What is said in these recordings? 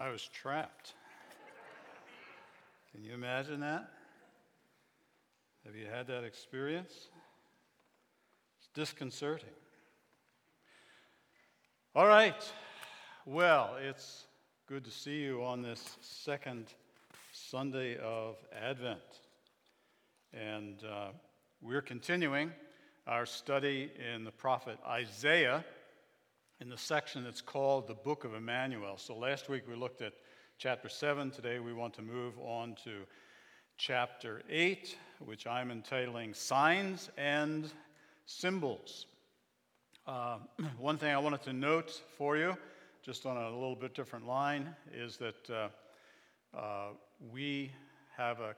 I was trapped. Can you imagine that? Have you had that experience? It's disconcerting. All right. Well, it's good to see you on this second Sunday of Advent. And uh, we're continuing our study in the prophet Isaiah in the section that's called the Book of Emmanuel. So last week we looked at chapter 7. Today we want to move on to chapter 8, which I'm entitling Signs and Symbols. Uh, one thing I wanted to note for you, just on a little bit different line, is that uh, uh, we have a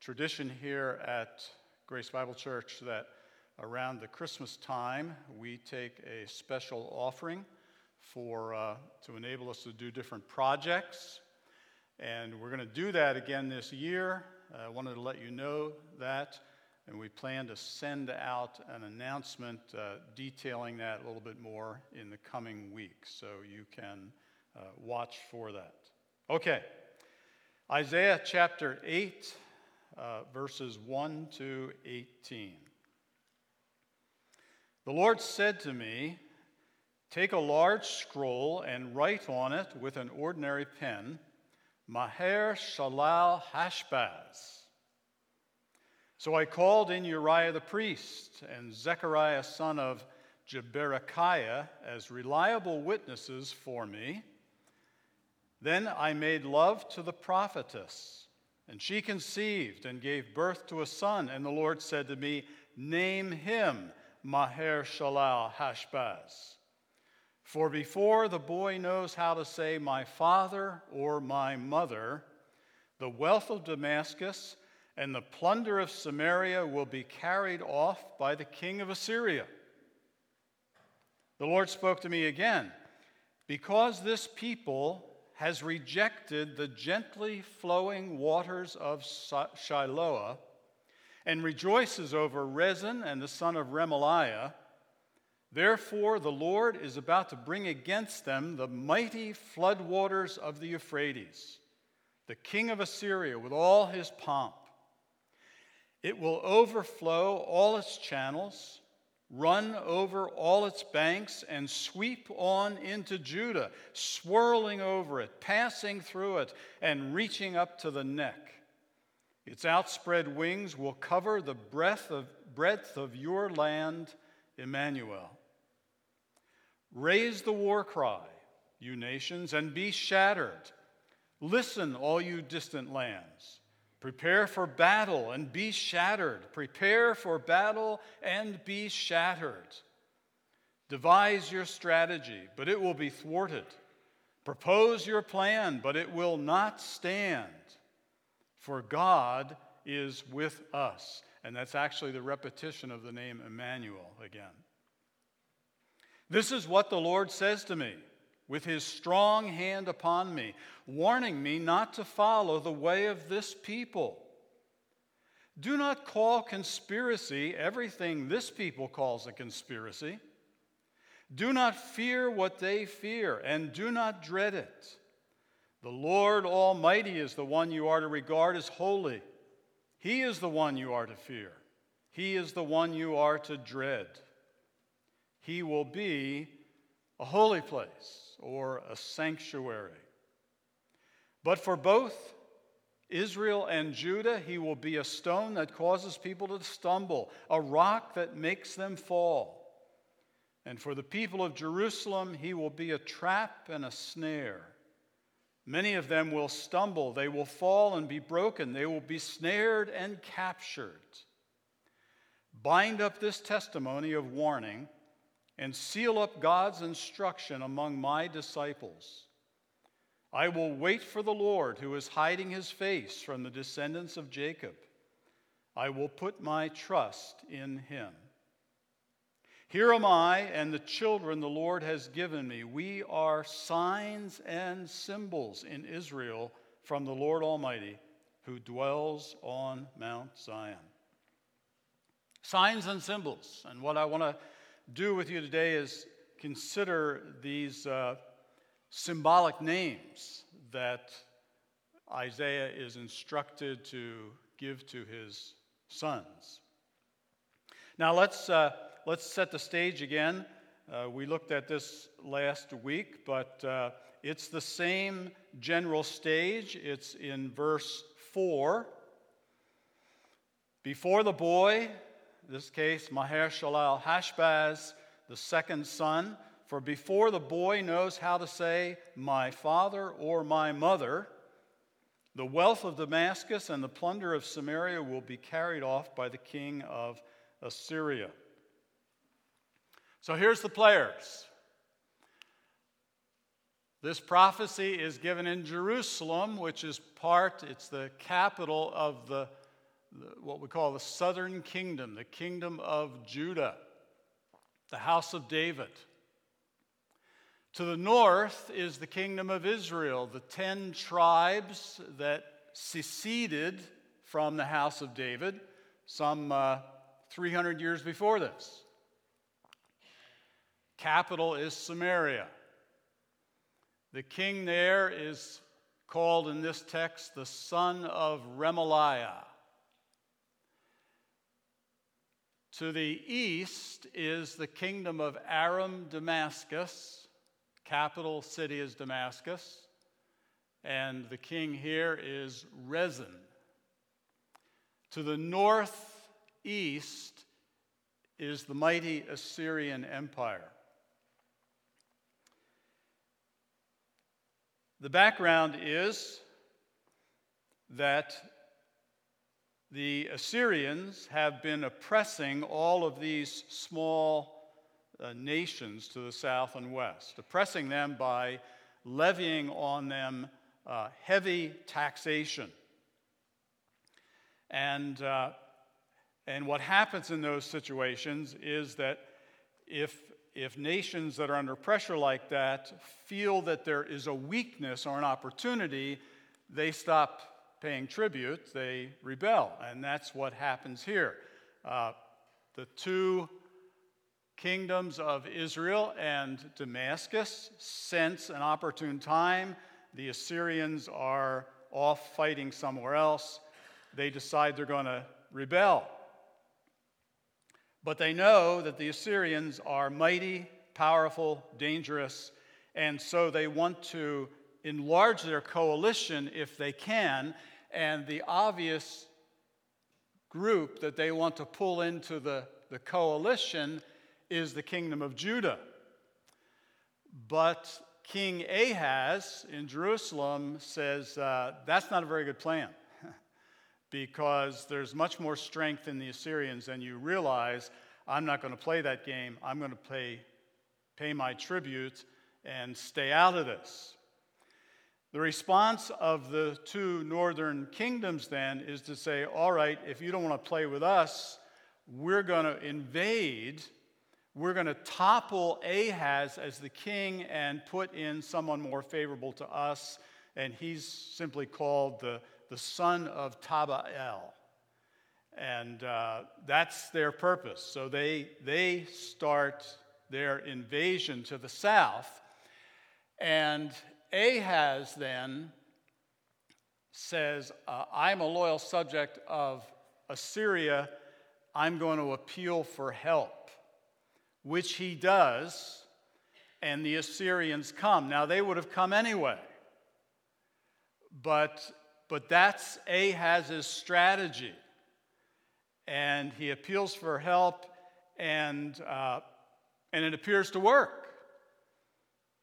tradition here at Grace Bible Church that around the Christmas time we take a special offering for uh, to enable us to do different projects, and we're going to do that again this year. I wanted to let you know that, and we plan to send out an announcement uh, detailing that a little bit more in the coming weeks, so you can uh, watch for that. Okay, Isaiah chapter 8 uh, verses 1 to 18. The Lord said to me, Take a large scroll and write on it with an ordinary pen, Maher Shalal Hashbaz. So I called in Uriah the priest and Zechariah son of Jeberechiah as reliable witnesses for me. Then I made love to the prophetess and she conceived and gave birth to a son. And the Lord said to me, Name him Maher Shalal Hashbaz. For before the boy knows how to say, My father or my mother, the wealth of Damascus and the plunder of Samaria will be carried off by the king of Assyria. The Lord spoke to me again, because this people has rejected the gently flowing waters of Shiloah and rejoices over Rezin and the son of Remaliah. Therefore, the Lord is about to bring against them the mighty floodwaters of the Euphrates, the king of Assyria with all his pomp. It will overflow all its channels run over all its banks and sweep on into Judah, swirling over it, passing through it, and reaching up to the neck. Its outspread wings will cover the breadth of, breadth of your land, Emmanuel. Raise the war cry, you nations, and be shattered. Listen, all you distant lands. Prepare for battle and be shattered. Prepare for battle and be shattered. Devise your strategy, but it will be thwarted. Propose your plan, but it will not stand. For God is with us. And that's actually the repetition of the name Emmanuel again. This is what the Lord says to me with his strong hand upon me, warning me not to follow the way of this people. Do not call conspiracy everything this people calls a conspiracy. Do not fear what they fear, and do not dread it. The Lord Almighty is the one you are to regard as holy. He is the one you are to fear. He is the one you are to dread. He will be a holy place or a sanctuary. But for both Israel and Judah, he will be a stone that causes people to stumble, a rock that makes them fall. And for the people of Jerusalem, he will be a trap and a snare. Many of them will stumble, they will fall and be broken, they will be snared and captured. Bind up this testimony of warning and seal up God's instruction among my disciples. I will wait for the Lord who is hiding his face from the descendants of Jacob. I will put my trust in him. Here am I and the children the Lord has given me. We are signs and symbols in Israel from the Lord Almighty who dwells on Mount Zion. Signs and symbols. And what I want to do with you today is consider these uh, symbolic names that Isaiah is instructed to give to his sons. Now let's, uh, let's set the stage again. Uh, we looked at this last week, but uh, it's the same general stage. It's in verse 4. Before the boy, this case, Maher Shalal Hashbaz, the second son, for before the boy knows how to say, my father or my mother, the wealth of Damascus and the plunder of Samaria will be carried off by the king of Assyria. So here's the players. This prophecy is given in Jerusalem, which is part, it's the capital of the, what we call the southern kingdom, the kingdom of Judah, the house of David. To the north is the kingdom of Israel, the ten tribes that seceded from the house of David some uh, 300 years before this. Capital is Samaria. The king there is called in this text the son of Remaliah. To the east is the kingdom of Aram Damascus capital city is Damascus, and the king here is Rezin. To the northeast is the mighty Assyrian Empire. The background is that the Assyrians have been oppressing all of these small uh, nations to the south and west, oppressing them by levying on them uh, heavy taxation. And, uh, and what happens in those situations is that if, if nations that are under pressure like that feel that there is a weakness or an opportunity, they stop paying tribute, they rebel. And that's what happens here. Uh, the two kingdoms of Israel and Damascus sense an opportune time. The Assyrians are off fighting somewhere else. They decide they're going to rebel. But they know that the Assyrians are mighty, powerful, dangerous, and so they want to enlarge their coalition if they can. And the obvious group that they want to pull into the, the coalition is the kingdom of Judah. But King Ahaz in Jerusalem says uh, that's not a very good plan because there's much more strength in the Assyrians than you realize. I'm not going to play that game. I'm going to pay, pay my tribute and stay out of this. The response of the two northern kingdoms then is to say, all right, if you don't want to play with us, we're going to invade we're going to topple Ahaz as the king and put in someone more favorable to us, and he's simply called the, the son of Tabael. And uh, that's their purpose. So they, they start their invasion to the south. And Ahaz then says, uh, I'm a loyal subject of Assyria. I'm going to appeal for help which he does, and the Assyrians come. Now, they would have come anyway. But, but that's Ahaz's strategy. And he appeals for help, and, uh, and it appears to work.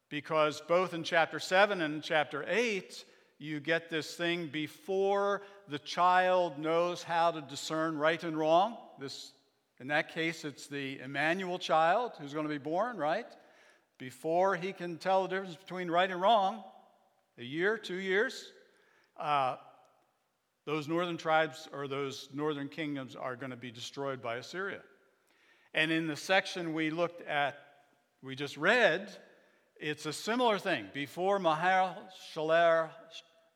Because both in chapter 7 and chapter 8, you get this thing before the child knows how to discern right and wrong, this in that case, it's the Emmanuel child who's going to be born, right? Before he can tell the difference between right and wrong, a year, two years, uh, those northern tribes or those northern kingdoms are going to be destroyed by Assyria. And in the section we looked at, we just read, it's a similar thing. Before Maher Shalal,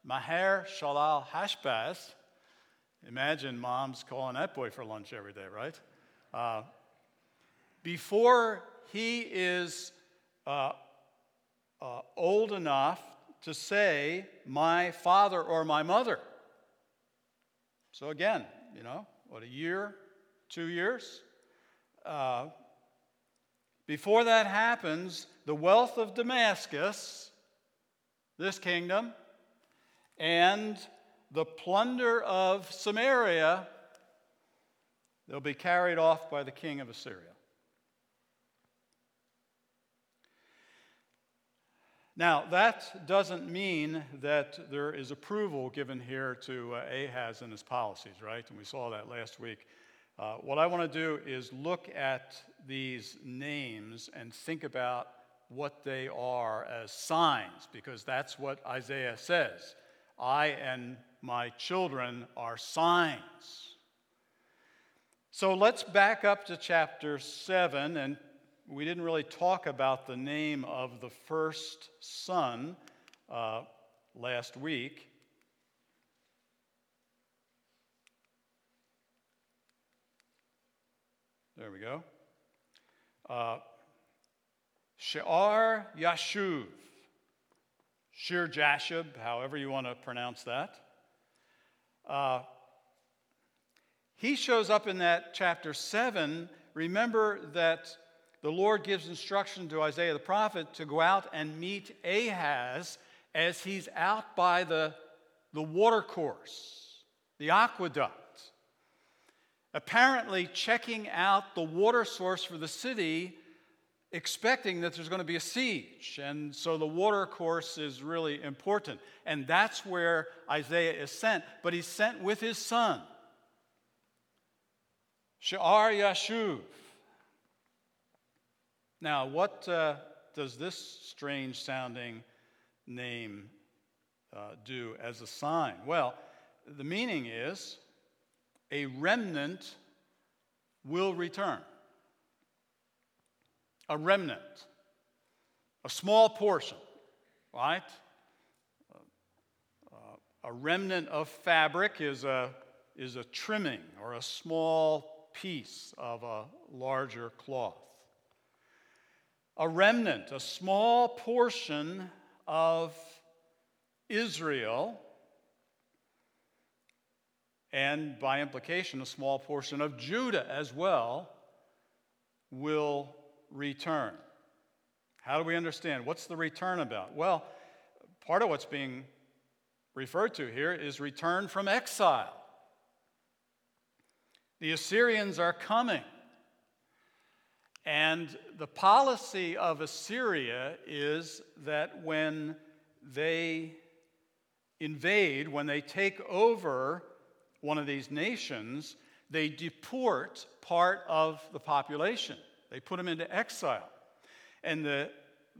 Maher Shalal Hashbaz, imagine mom's calling that boy for lunch every day, right? Uh, before he is uh, uh, old enough to say, my father or my mother. So again, you know, what, a year, two years? Uh, before that happens, the wealth of Damascus, this kingdom, and the plunder of Samaria, they'll be carried off by the king of Assyria. Now, that doesn't mean that there is approval given here to uh, Ahaz and his policies, right? And we saw that last week. Uh, what I want to do is look at these names and think about what they are as signs, because that's what Isaiah says. I and my children are signs. So let's back up to chapter 7 and we didn't really talk about the name of the first son uh, last week. There we go. Uh, Shear Yashuv. Shir Jashub, however you want to pronounce that. Uh, he shows up in that chapter 7. Remember that the Lord gives instruction to Isaiah the prophet to go out and meet Ahaz as he's out by the, the watercourse, the aqueduct, apparently checking out the water source for the city, expecting that there's going to be a siege. And so the water course is really important. And that's where Isaiah is sent, but he's sent with his son, Shear Yashuv. Now, what uh, does this strange sounding name uh, do as a sign? Well, the meaning is a remnant will return. A remnant, a small portion, right? Uh, a remnant of fabric is a, is a trimming or a small piece of a larger cloth a remnant, a small portion of Israel, and by implication, a small portion of Judah as well, will return. How do we understand? What's the return about? Well, part of what's being referred to here is return from exile. The Assyrians are coming. And the policy of Assyria is that when they invade, when they take over one of these nations, they deport part of the population. They put them into exile. And the,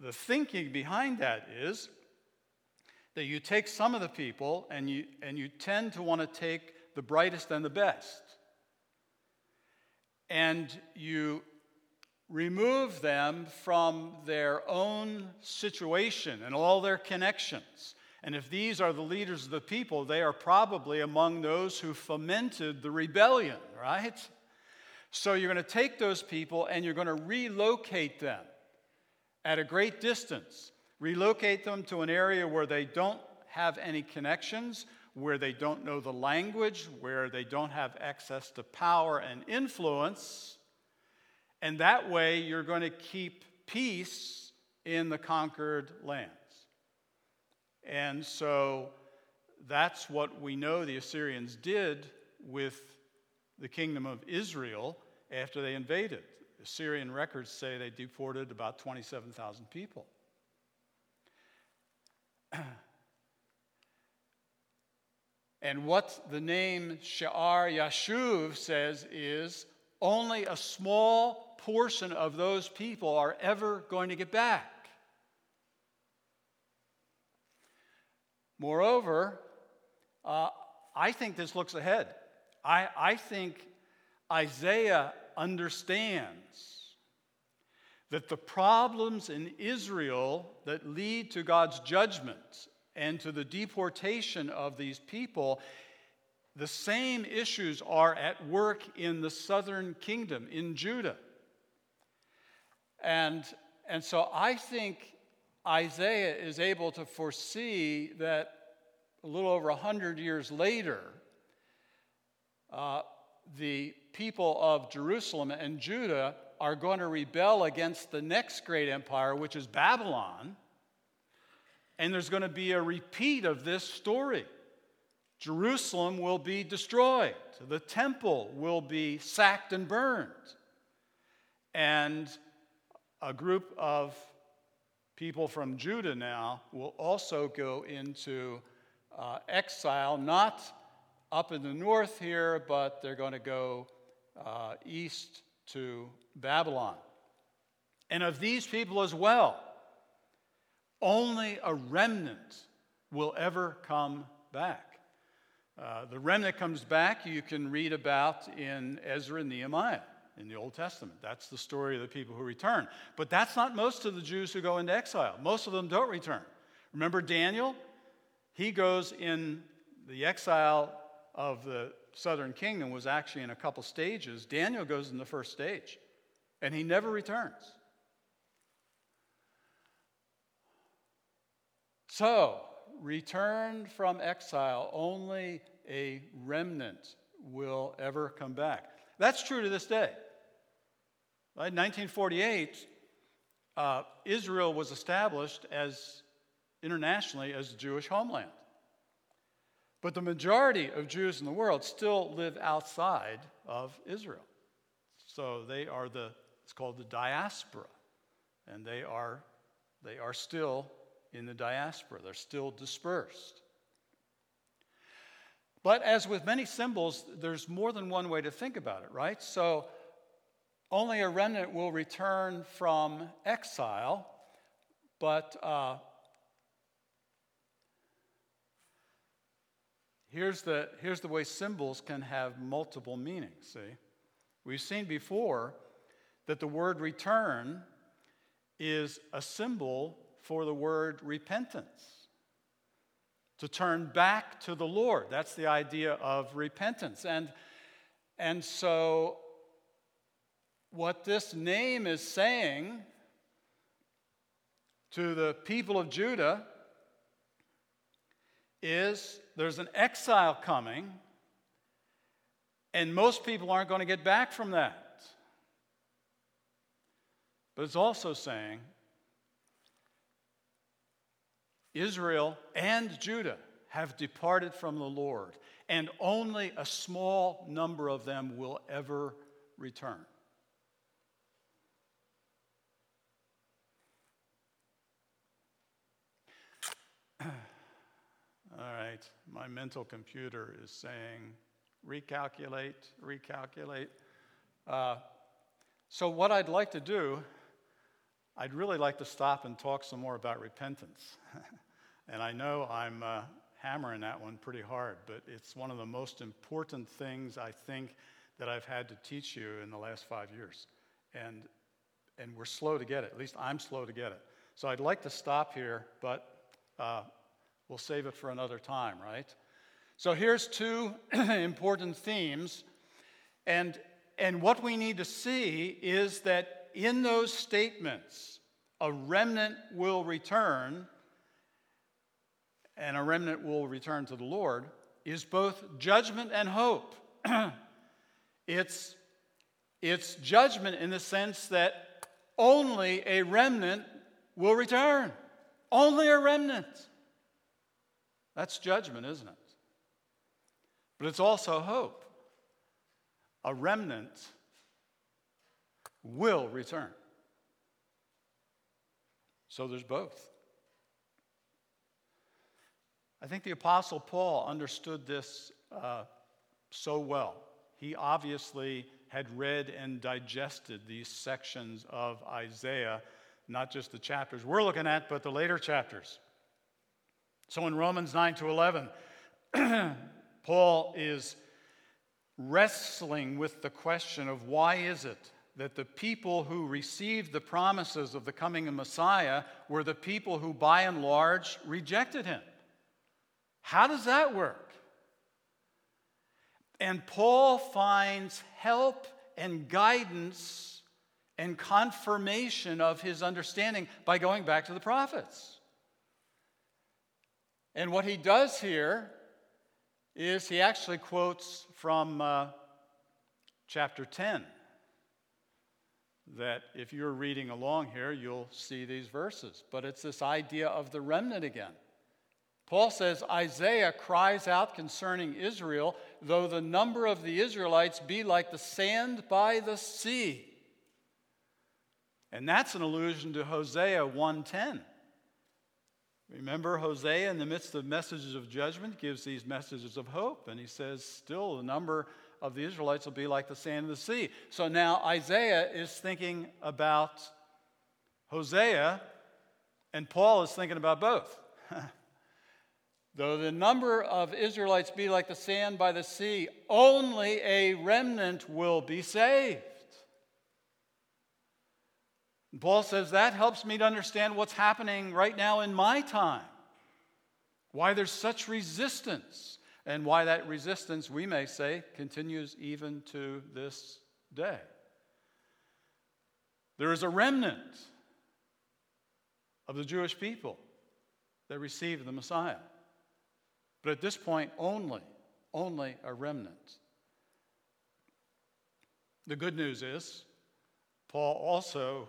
the thinking behind that is that you take some of the people and you, and you tend to want to take the brightest and the best. And you remove them from their own situation and all their connections. And if these are the leaders of the people, they are probably among those who fomented the rebellion, right? So you're going to take those people and you're going to relocate them at a great distance. Relocate them to an area where they don't have any connections, where they don't know the language, where they don't have access to power and influence and that way, you're going to keep peace in the conquered lands. And so that's what we know the Assyrians did with the kingdom of Israel after they invaded. Assyrian records say they deported about 27,000 people. and what the name Shear Yashuv says is only a small portion of those people are ever going to get back. Moreover, uh, I think this looks ahead. I, I think Isaiah understands that the problems in Israel that lead to God's judgment and to the deportation of these people, the same issues are at work in the southern kingdom, in Judah. And, and so I think Isaiah is able to foresee that a little over 100 years later, uh, the people of Jerusalem and Judah are going to rebel against the next great empire, which is Babylon. And there's going to be a repeat of this story. Jerusalem will be destroyed, the temple will be sacked and burned. And a group of people from Judah now will also go into uh, exile, not up in the north here, but they're going to go uh, east to Babylon. And of these people as well, only a remnant will ever come back. Uh, the remnant comes back, you can read about in Ezra and Nehemiah in the Old Testament. That's the story of the people who return. But that's not most of the Jews who go into exile. Most of them don't return. Remember Daniel? He goes in the exile of the southern kingdom was actually in a couple stages. Daniel goes in the first stage, and he never returns. So, returned from exile, only a remnant will ever come back. That's true to this day. In 1948, uh, Israel was established as internationally as a Jewish homeland. But the majority of Jews in the world still live outside of Israel. So they are the, it's called the diaspora. And they are, they are still in the diaspora, they're still dispersed. But as with many symbols, there's more than one way to think about it, right? So only a remnant will return from exile, but uh, here's, the, here's the way symbols can have multiple meanings, see? We've seen before that the word return is a symbol for the word repentance. To turn back to the Lord. That's the idea of repentance. And, and so, what this name is saying to the people of Judah is there's an exile coming, and most people aren't going to get back from that. But it's also saying Israel and Judah have departed from the Lord, and only a small number of them will ever return. All right, my mental computer is saying recalculate, recalculate. Uh, so, what I'd like to do, I'd really like to stop and talk some more about repentance. And I know I'm uh, hammering that one pretty hard, but it's one of the most important things I think that I've had to teach you in the last five years. And, and we're slow to get it. At least I'm slow to get it. So I'd like to stop here, but uh, we'll save it for another time, right? So here's two important themes. And, and what we need to see is that in those statements, a remnant will return and a remnant will return to the Lord, is both judgment and hope. it's, it's judgment in the sense that only a remnant will return. Only a remnant. That's judgment, isn't it? But it's also hope. A remnant will return. So there's both. I think the Apostle Paul understood this uh, so well. He obviously had read and digested these sections of Isaiah, not just the chapters we're looking at, but the later chapters. So in Romans 9 to 11, Paul is wrestling with the question of why is it that the people who received the promises of the coming of Messiah were the people who, by and large, rejected him? How does that work? And Paul finds help and guidance and confirmation of his understanding by going back to the prophets. And what he does here is he actually quotes from uh, chapter 10. That if you're reading along here, you'll see these verses. But it's this idea of the remnant again. Paul says Isaiah cries out concerning Israel, though the number of the Israelites be like the sand by the sea. And that's an allusion to Hosea 110. Remember, Hosea, in the midst of messages of judgment, gives these messages of hope. And he says, still, the number of the Israelites will be like the sand of the sea. So now Isaiah is thinking about Hosea, and Paul is thinking about both. Though the number of Israelites be like the sand by the sea, only a remnant will be saved. Paul says that helps me to understand what's happening right now in my time, why there's such resistance, and why that resistance, we may say, continues even to this day. There is a remnant of the Jewish people that received the Messiah. But at this point, only, only a remnant. The good news is, Paul also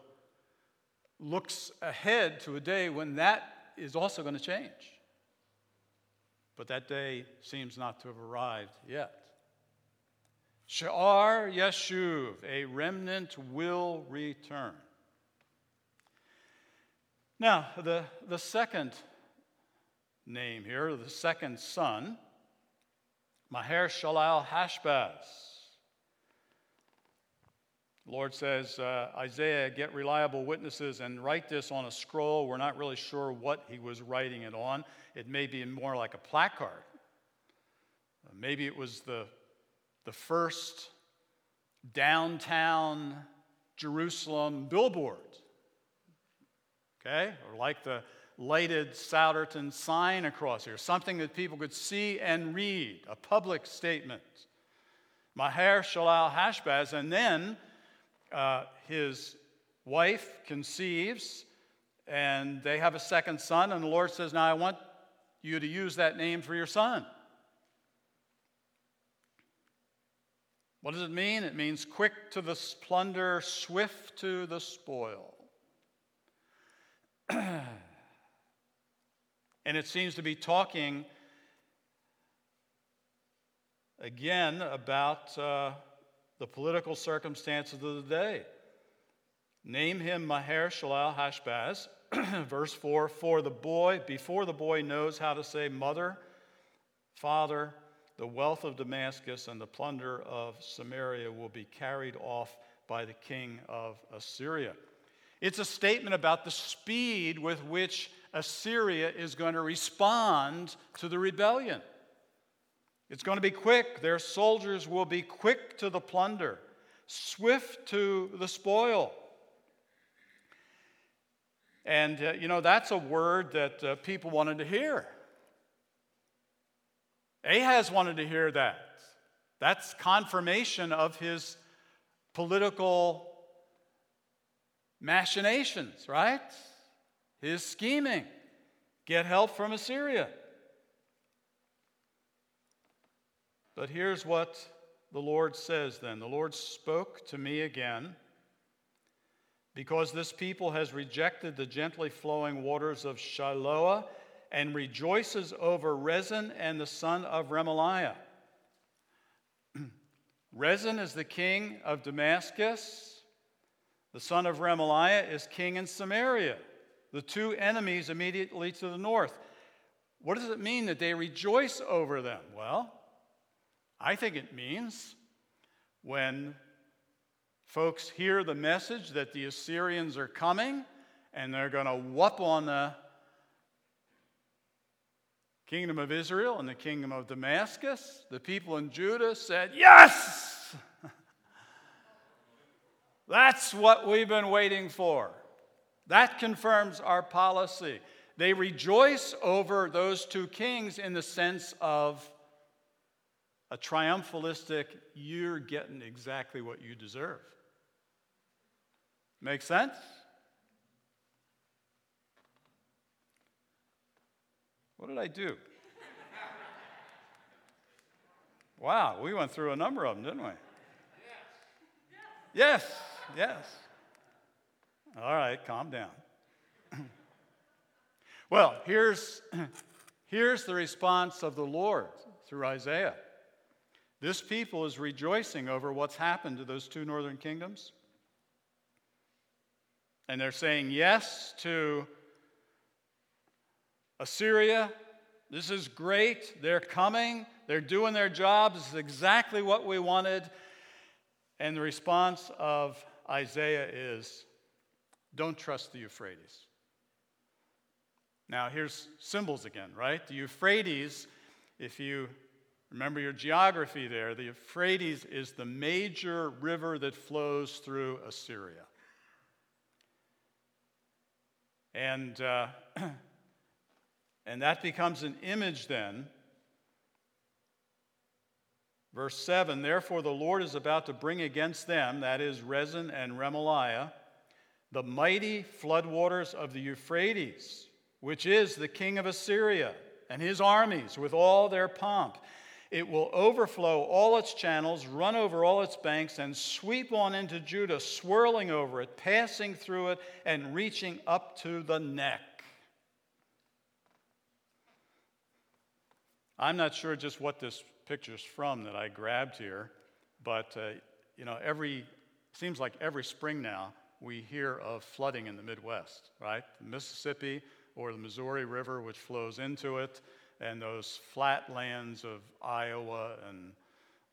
looks ahead to a day when that is also going to change. But that day seems not to have arrived yet. Sha'ar Yeshuv, a remnant will return. Now, the, the second name here, the second son, Maher Shalal Hashbaz. The Lord says, uh, Isaiah, get reliable witnesses and write this on a scroll. We're not really sure what he was writing it on. It may be more like a placard. Uh, maybe it was the, the first downtown Jerusalem billboard. Okay? Or like the lighted Souderton sign across here, something that people could see and read, a public statement. Maher Shalal Hashbaz, and then uh, his wife conceives, and they have a second son, and the Lord says, Now I want you to use that name for your son. What does it mean? It means quick to the plunder, swift to the spoil. And it seems to be talking again about uh, the political circumstances of the day. Name him Maher Shalal Hashbaz, verse 4 For the boy, before the boy knows how to say mother, father, the wealth of Damascus and the plunder of Samaria will be carried off by the king of Assyria. It's a statement about the speed with which Assyria is going to respond to the rebellion. It's going to be quick. Their soldiers will be quick to the plunder, swift to the spoil. And, uh, you know, that's a word that uh, people wanted to hear. Ahaz wanted to hear that. That's confirmation of his political machinations, right? His scheming. Get help from Assyria. But here's what the Lord says then The Lord spoke to me again. Because this people has rejected the gently flowing waters of Shiloah and rejoices over Rezin and the son of Remaliah. Rezin is the king of Damascus. The son of Remaliah is king in Samaria the two enemies immediately to the north. What does it mean that they rejoice over them? Well, I think it means when folks hear the message that the Assyrians are coming and they're going to whoop on the kingdom of Israel and the kingdom of Damascus, the people in Judah said, Yes! That's what we've been waiting for. That confirms our policy. They rejoice over those two kings in the sense of a triumphalistic, you're getting exactly what you deserve. Make sense? What did I do? Wow, we went through a number of them, didn't we? Yes, yes. All right, calm down. well, here's, here's the response of the Lord through Isaiah. This people is rejoicing over what's happened to those two northern kingdoms. And they're saying yes to Assyria. This is great. They're coming. They're doing their job. This is exactly what we wanted. And the response of Isaiah is don't trust the Euphrates. Now, here's symbols again, right? The Euphrates, if you remember your geography there, the Euphrates is the major river that flows through Assyria. And, uh, and that becomes an image then Verse 7 Therefore, the Lord is about to bring against them, that is, Rezin and Remaliah, the mighty floodwaters of the Euphrates, which is the king of Assyria, and his armies with all their pomp. It will overflow all its channels, run over all its banks, and sweep on into Judah, swirling over it, passing through it, and reaching up to the neck. I'm not sure just what this pictures from that I grabbed here, but uh, you know, every seems like every spring now we hear of flooding in the Midwest, right? The Mississippi or the Missouri River, which flows into it, and those flat lands of Iowa and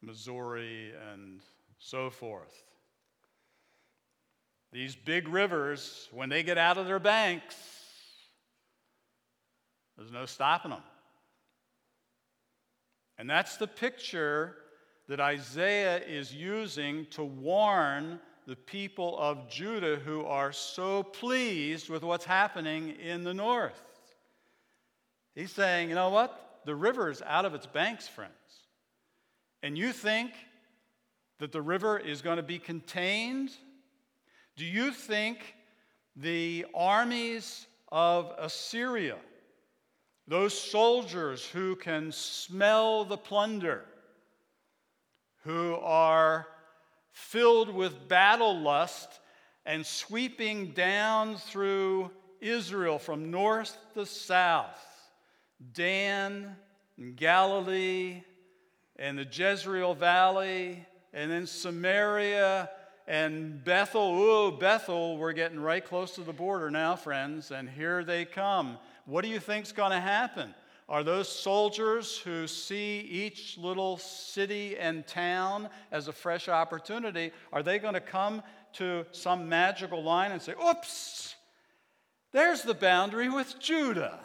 Missouri and so forth. These big rivers, when they get out of their banks, there's no stopping them. And that's the picture that Isaiah is using to warn the people of Judah who are so pleased with what's happening in the north. He's saying, you know what? The river is out of its banks, friends. And you think that the river is going to be contained? Do you think the armies of Assyria those soldiers who can smell the plunder, who are filled with battle lust and sweeping down through Israel from north to south, Dan, and Galilee, and the Jezreel Valley, and then Samaria and Bethel. Ooh, Bethel, we're getting right close to the border now, friends, and here they come what do you think's going to happen? Are those soldiers who see each little city and town as a fresh opportunity, are they going to come to some magical line and say, oops, there's the boundary with Judah,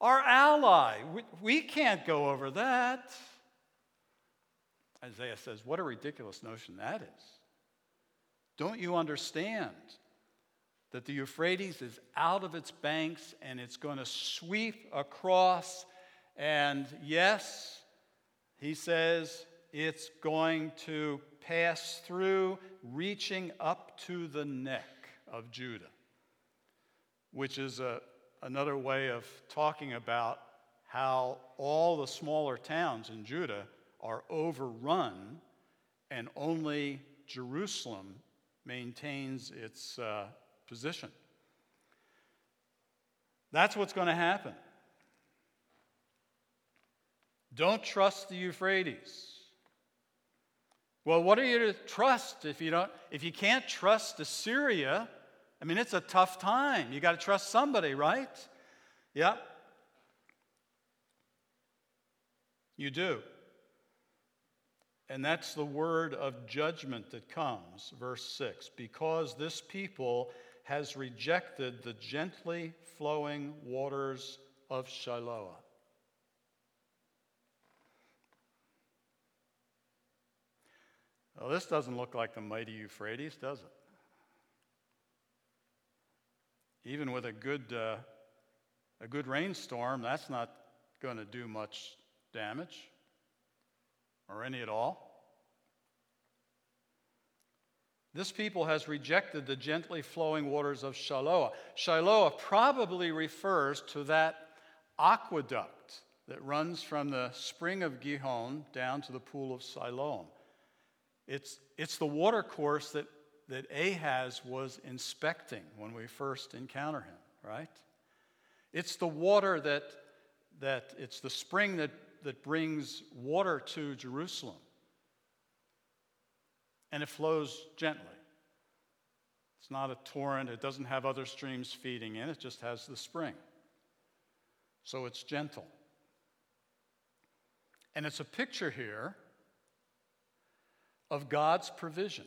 our ally. We, we can't go over that. Isaiah says, What a ridiculous notion that is. Don't you understand that the Euphrates is out of its banks and it's going to sweep across. And yes, he says it's going to pass through, reaching up to the neck of Judah, which is a, another way of talking about how all the smaller towns in Judah are overrun and only Jerusalem maintains its. Uh, position. That's what's going to happen. Don't trust the Euphrates. Well, what are you to trust if you don't if you can't trust Assyria? I mean, it's a tough time. You got to trust somebody, right? Yeah. You do. And that's the word of judgment that comes, verse 6. Because this people has rejected the gently flowing waters of Shiloh. Well, this doesn't look like the mighty Euphrates, does it? Even with a good, uh, a good rainstorm, that's not going to do much damage or any at all. This people has rejected the gently flowing waters of Shiloah. Shiloah probably refers to that aqueduct that runs from the spring of Gihon down to the pool of Siloam. It's, it's the watercourse that, that Ahaz was inspecting when we first encounter him, right? It's the water that, that it's the spring that, that brings water to Jerusalem. And it flows gently. It's not a torrent, it doesn't have other streams feeding in, it just has the spring. So it's gentle. And it's a picture here of God's provision.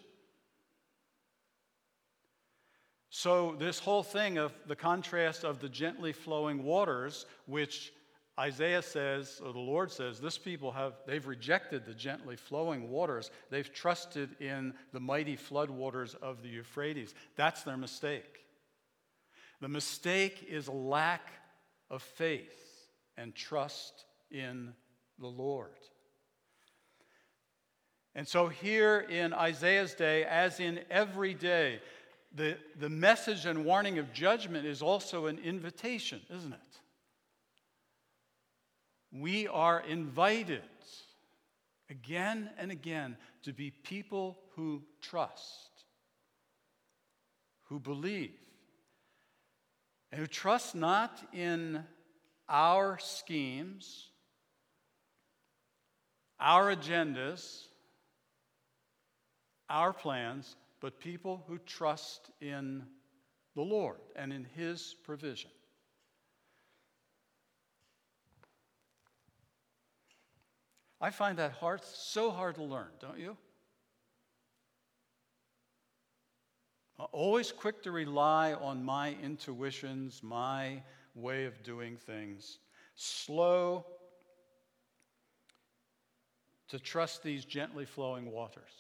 So, this whole thing of the contrast of the gently flowing waters, which Isaiah says, or the Lord says, this people have, they've rejected the gently flowing waters. They've trusted in the mighty floodwaters of the Euphrates. That's their mistake. The mistake is a lack of faith and trust in the Lord. And so, here in Isaiah's day, as in every day, the, the message and warning of judgment is also an invitation, isn't it? We are invited again and again to be people who trust, who believe, and who trust not in our schemes, our agendas, our plans, but people who trust in the Lord and in His provision. I find that hard, so hard to learn, don't you? Always quick to rely on my intuitions, my way of doing things. Slow to trust these gently flowing waters.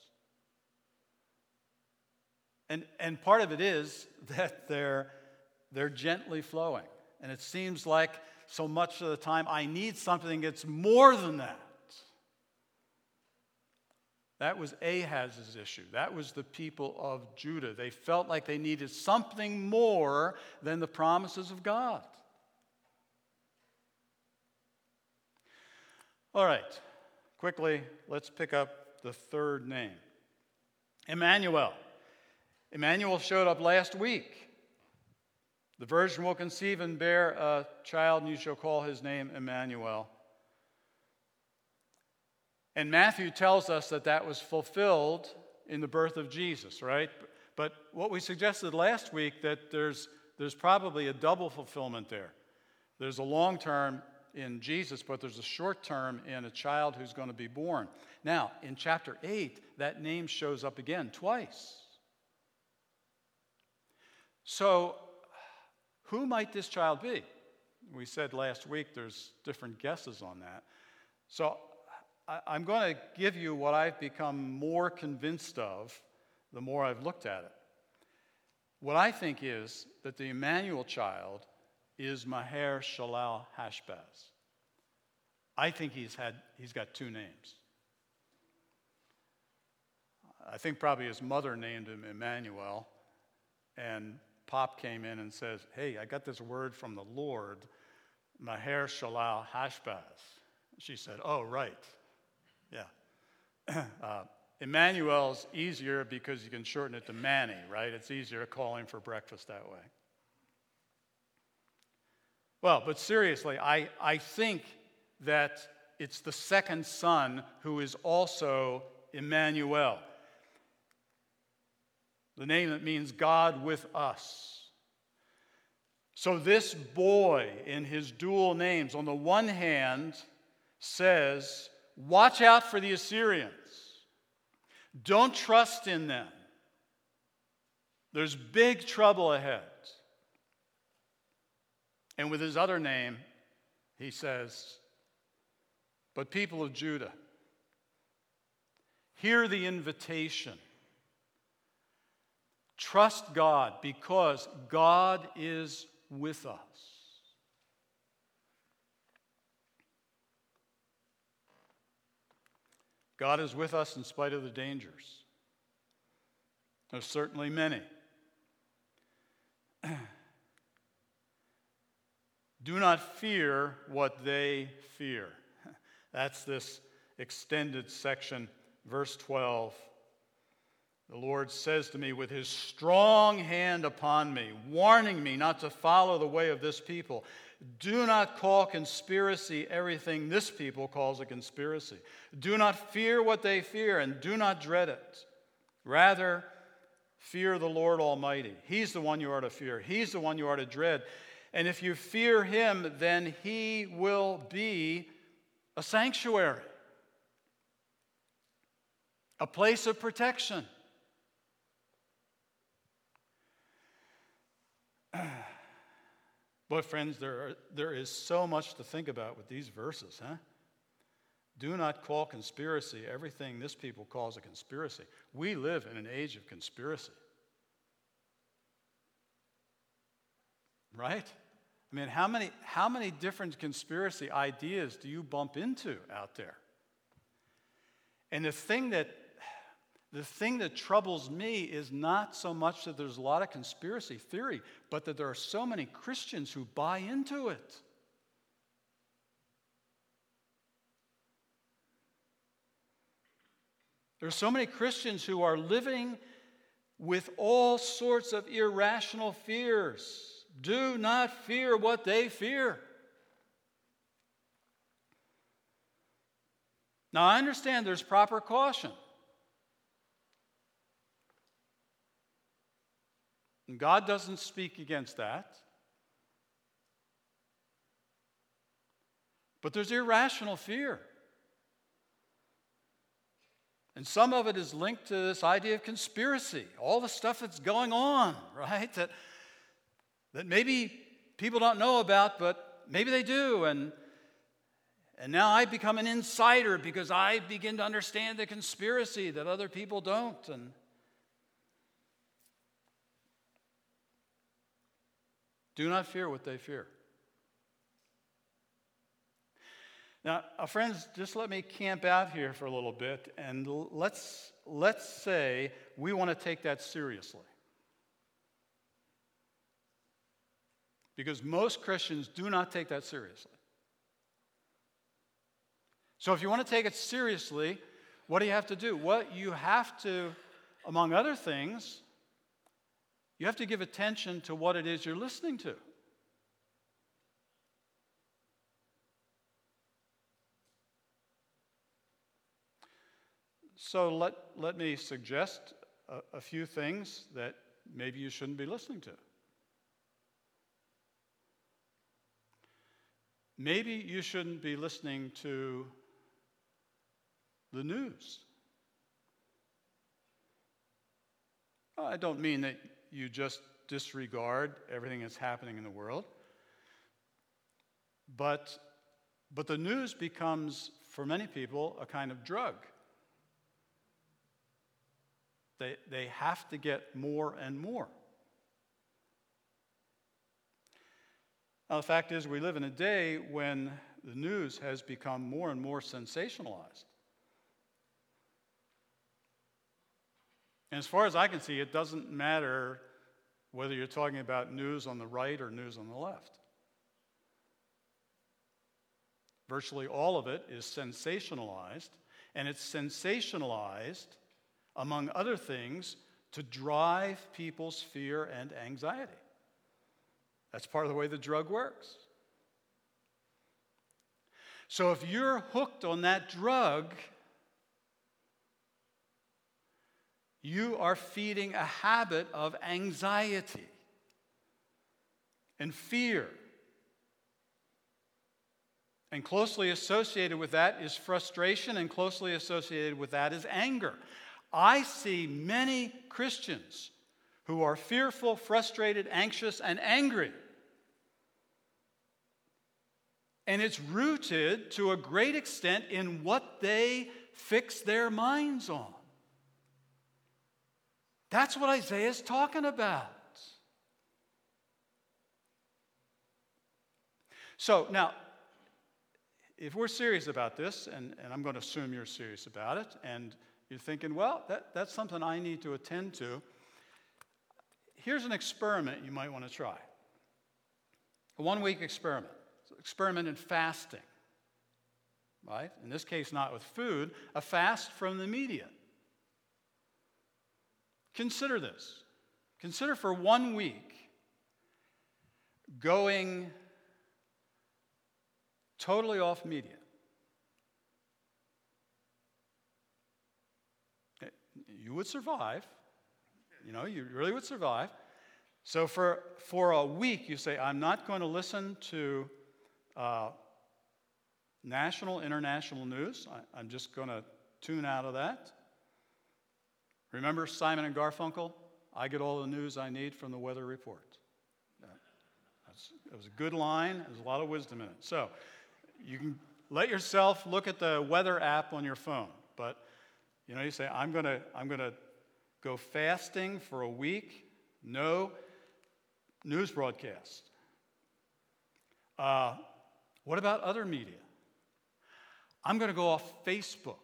And, and part of it is that they're, they're gently flowing. And it seems like so much of the time I need something that's more than that. That was Ahaz's issue. That was the people of Judah. They felt like they needed something more than the promises of God. All right, quickly, let's pick up the third name Emmanuel. Emmanuel showed up last week. The virgin will conceive and bear a child, and you shall call his name Emmanuel. And Matthew tells us that that was fulfilled in the birth of Jesus, right? But what we suggested last week that there's there's probably a double fulfillment there. There's a long term in Jesus, but there's a short term in a child who's going to be born. Now, in chapter 8, that name shows up again twice. So, who might this child be? We said last week there's different guesses on that. So, I, am going to give you what I've become more convinced of the more I've looked at it. What I think is that the Emmanuel child is Maher Shalal Hashbaz. I think he's, had, he's got two names. I think probably his mother named him Emmanuel, and Pop came in and says, Hey, I got this word from the Lord, Maher Shalal Hashbaz. She said, Oh, right. Uh, Emmanuel's easier because you can shorten it to Manny, right? It's easier to call him for breakfast that way. Well, but seriously, I, I think that it's the second son who is also Emmanuel the name that means God with us. So, this boy, in his dual names, on the one hand, says, Watch out for the Assyrians. Don't trust in them. There's big trouble ahead. And with his other name, he says, But people of Judah, hear the invitation Trust God because God is with us. God is with us in spite of the dangers. There's certainly many. Do not fear what they fear. That's this extended section, verse 12. The Lord says to me with his strong hand upon me, warning me not to follow the way of this people. Do not call conspiracy everything this people calls a conspiracy. Do not fear what they fear, and do not dread it. Rather, fear the Lord Almighty. He's the one you are to fear, He's the one you are to dread. And if you fear Him, then He will be a sanctuary, a place of protection. But, friends, there, are, there is so much to think about with these verses, huh? Do not call conspiracy everything this people calls a conspiracy. We live in an age of conspiracy. Right? I mean, how many, how many different conspiracy ideas do you bump into out there? And the thing that the thing that troubles me is not so much that there's a lot of conspiracy theory, but that there are so many Christians who buy into it. There are so many Christians who are living with all sorts of irrational fears. Do not fear what they fear. Now, I understand there's proper caution. And God doesn't speak against that. But there's irrational fear. And some of it is linked to this idea of conspiracy, all the stuff that's going on, right? That, that maybe people don't know about, but maybe they do. And, and now I become an insider because I begin to understand the conspiracy that other people don't. And Do not fear what they fear. Now, uh, friends, just let me camp out here for a little bit and let's, let's say we want to take that seriously. Because most Christians do not take that seriously. So, if you want to take it seriously, what do you have to do? What you have to, among other things, you have to give attention to what it is you're listening to. So let, let me suggest a, a few things that maybe you shouldn't be listening to. Maybe you shouldn't be listening to the news. I don't mean that you just disregard everything that's happening in the world. But, but the news becomes, for many people, a kind of drug. They, they have to get more and more. Now, the fact is, we live in a day when the news has become more and more sensationalized. And as far as I can see, it doesn't matter whether you're talking about news on the right or news on the left. Virtually all of it is sensationalized, and it's sensationalized, among other things, to drive people's fear and anxiety. That's part of the way the drug works. So if you're hooked on that drug, you are feeding a habit of anxiety and fear. And closely associated with that is frustration, and closely associated with that is anger. I see many Christians who are fearful, frustrated, anxious, and angry. And it's rooted to a great extent in what they fix their minds on. That's what Isaiah is talking about. So now, if we're serious about this, and, and I'm going to assume you're serious about it, and you're thinking, well, that, that's something I need to attend to, here's an experiment you might want to try a one week experiment. Experiment in fasting, right? In this case, not with food, a fast from the media. Consider this. Consider for one week going totally off media. You would survive. You know, you really would survive. So for, for a week, you say, I'm not going to listen to uh, national, international news. I, I'm just going to tune out of that. Remember Simon and Garfunkel? I get all the news I need from the weather report. That was a good line. There's a lot of wisdom in it. So you can let yourself look at the weather app on your phone. But you know, you say, I'm going to I'm to go fasting for a week. No news broadcast. Uh, what about other media? I'm going to go off Facebook.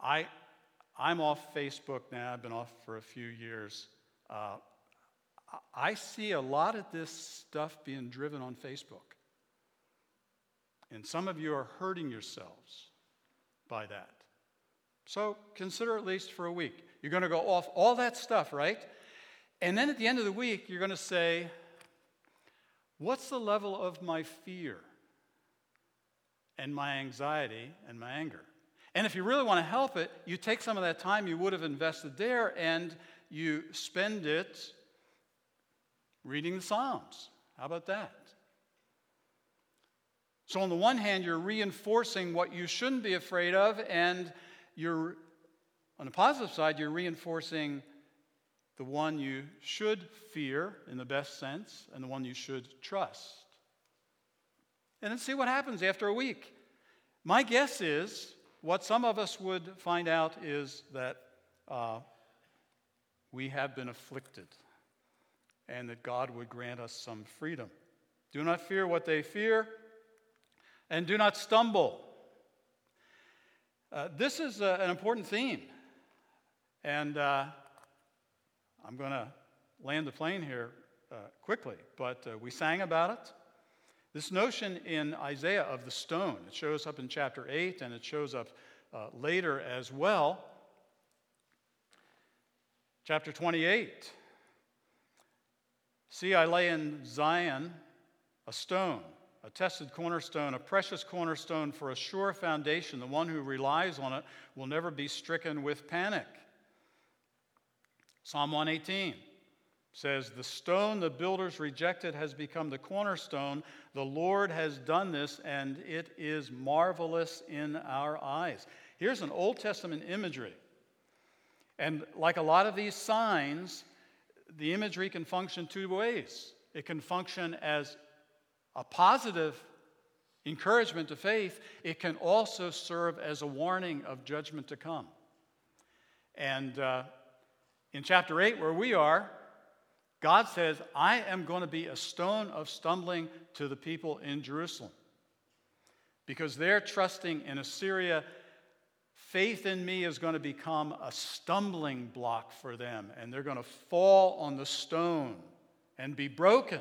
I, I'm off Facebook now. I've been off for a few years. Uh, I see a lot of this stuff being driven on Facebook. And some of you are hurting yourselves by that. So consider at least for a week. You're going to go off all that stuff, right? And then at the end of the week, you're going to say, What's the level of my fear and my anxiety and my anger? And if you really want to help it, you take some of that time you would have invested there and you spend it reading the Psalms. How about that? So, on the one hand, you're reinforcing what you shouldn't be afraid of, and you're, on the positive side, you're reinforcing the one you should fear in the best sense, and the one you should trust. And then see what happens after a week. My guess is what some of us would find out is that uh, we have been afflicted and that God would grant us some freedom. Do not fear what they fear, and do not stumble. Uh, this is uh, an important theme. And uh, I'm going to land the plane here uh, quickly, but uh, we sang about it. This notion in Isaiah of the stone, it shows up in chapter 8 and it shows up uh, later as well. Chapter 28 See, I lay in Zion a stone, a tested cornerstone, a precious cornerstone for a sure foundation. The one who relies on it will never be stricken with panic. Psalm 118 says, The stone the builders rejected has become the cornerstone. The Lord has done this, and it is marvelous in our eyes. Here's an Old Testament imagery. And like a lot of these signs, the imagery can function two ways. It can function as a positive encouragement to faith, it can also serve as a warning of judgment to come. And uh, in chapter 8, where we are, God says, I am going to be a stone of stumbling to the people in Jerusalem. Because they're trusting in Assyria, faith in me is going to become a stumbling block for them, and they're going to fall on the stone and be broken.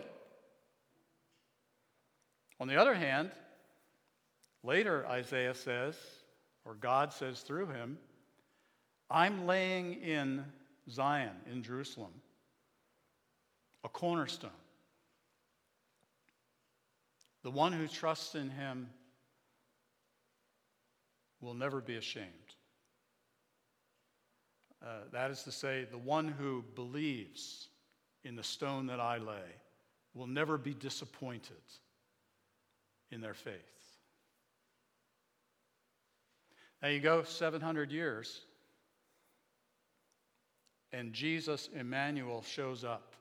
On the other hand, later Isaiah says, or God says through him, I'm laying in Zion in Jerusalem, a cornerstone. The one who trusts in him will never be ashamed. Uh, that is to say, the one who believes in the stone that I lay will never be disappointed in their faith. Now you go 700 years, and Jesus, Emmanuel, shows up.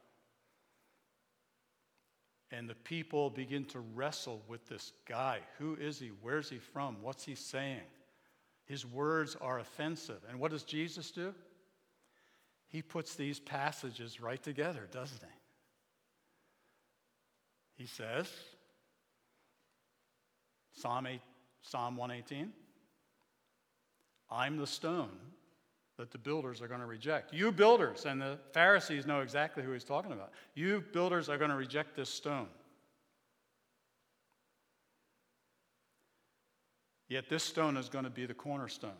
And the people begin to wrestle with this guy. Who is he? Where's he from? What's he saying? His words are offensive. And what does Jesus do? He puts these passages right together, doesn't he? He says, Psalm, 8, Psalm 118, I'm the stone that the builders are going to reject. You builders, and the Pharisees know exactly who he's talking about. You builders are going to reject this stone. Yet this stone is going to be the cornerstone.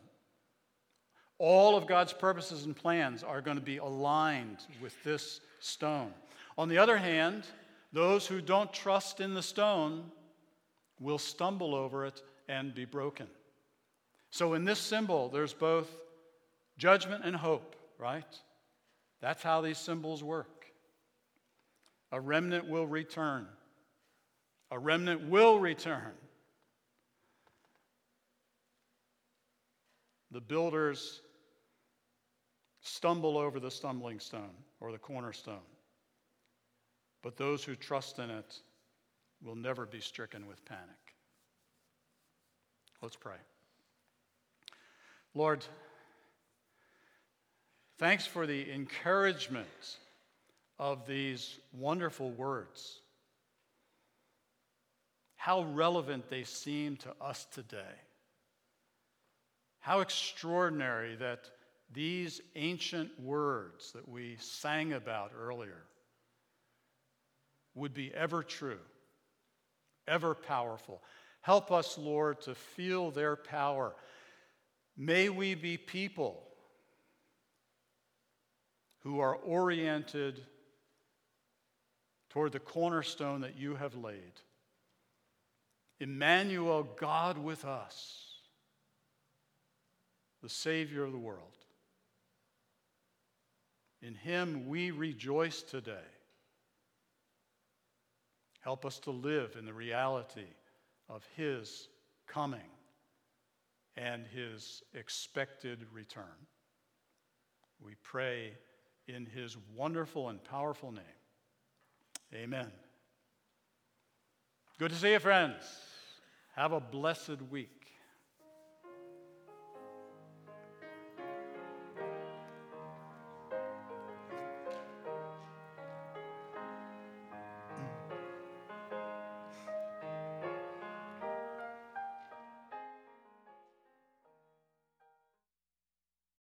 All of God's purposes and plans are going to be aligned with this stone. On the other hand, those who don't trust in the stone will stumble over it and be broken. So, in this symbol, there's both judgment and hope, right? That's how these symbols work. A remnant will return. A remnant will return. The builders stumble over the stumbling stone or the cornerstone, but those who trust in it will never be stricken with panic. Let's pray. Lord, thanks for the encouragement of these wonderful words. How relevant they seem to us today. How extraordinary that these ancient words that we sang about earlier would be ever true, ever powerful. Help us, Lord, to feel their power. May we be people who are oriented toward the cornerstone that you have laid. Emmanuel, God with us the Savior of the world. In Him we rejoice today. Help us to live in the reality of His coming and His expected return. We pray in His wonderful and powerful name. Amen. Good to see you, friends. Have a blessed week.